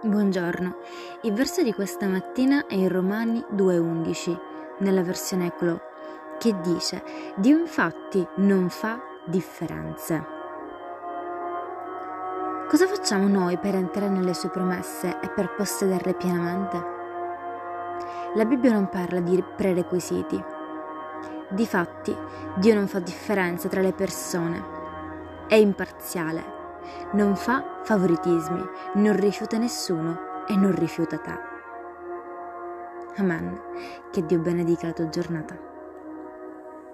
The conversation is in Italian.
Buongiorno, il verso di questa mattina è in Romani 2.11, nella versione Eclo, che dice Dio infatti non fa differenze. Cosa facciamo noi per entrare nelle sue promesse e per possederle pienamente? La Bibbia non parla di prerequisiti. Difatti, Dio non fa differenza tra le persone, è imparziale non fa favoritismi, non rifiuta nessuno e non rifiuta te. Amen. Che Dio benedica la tua giornata.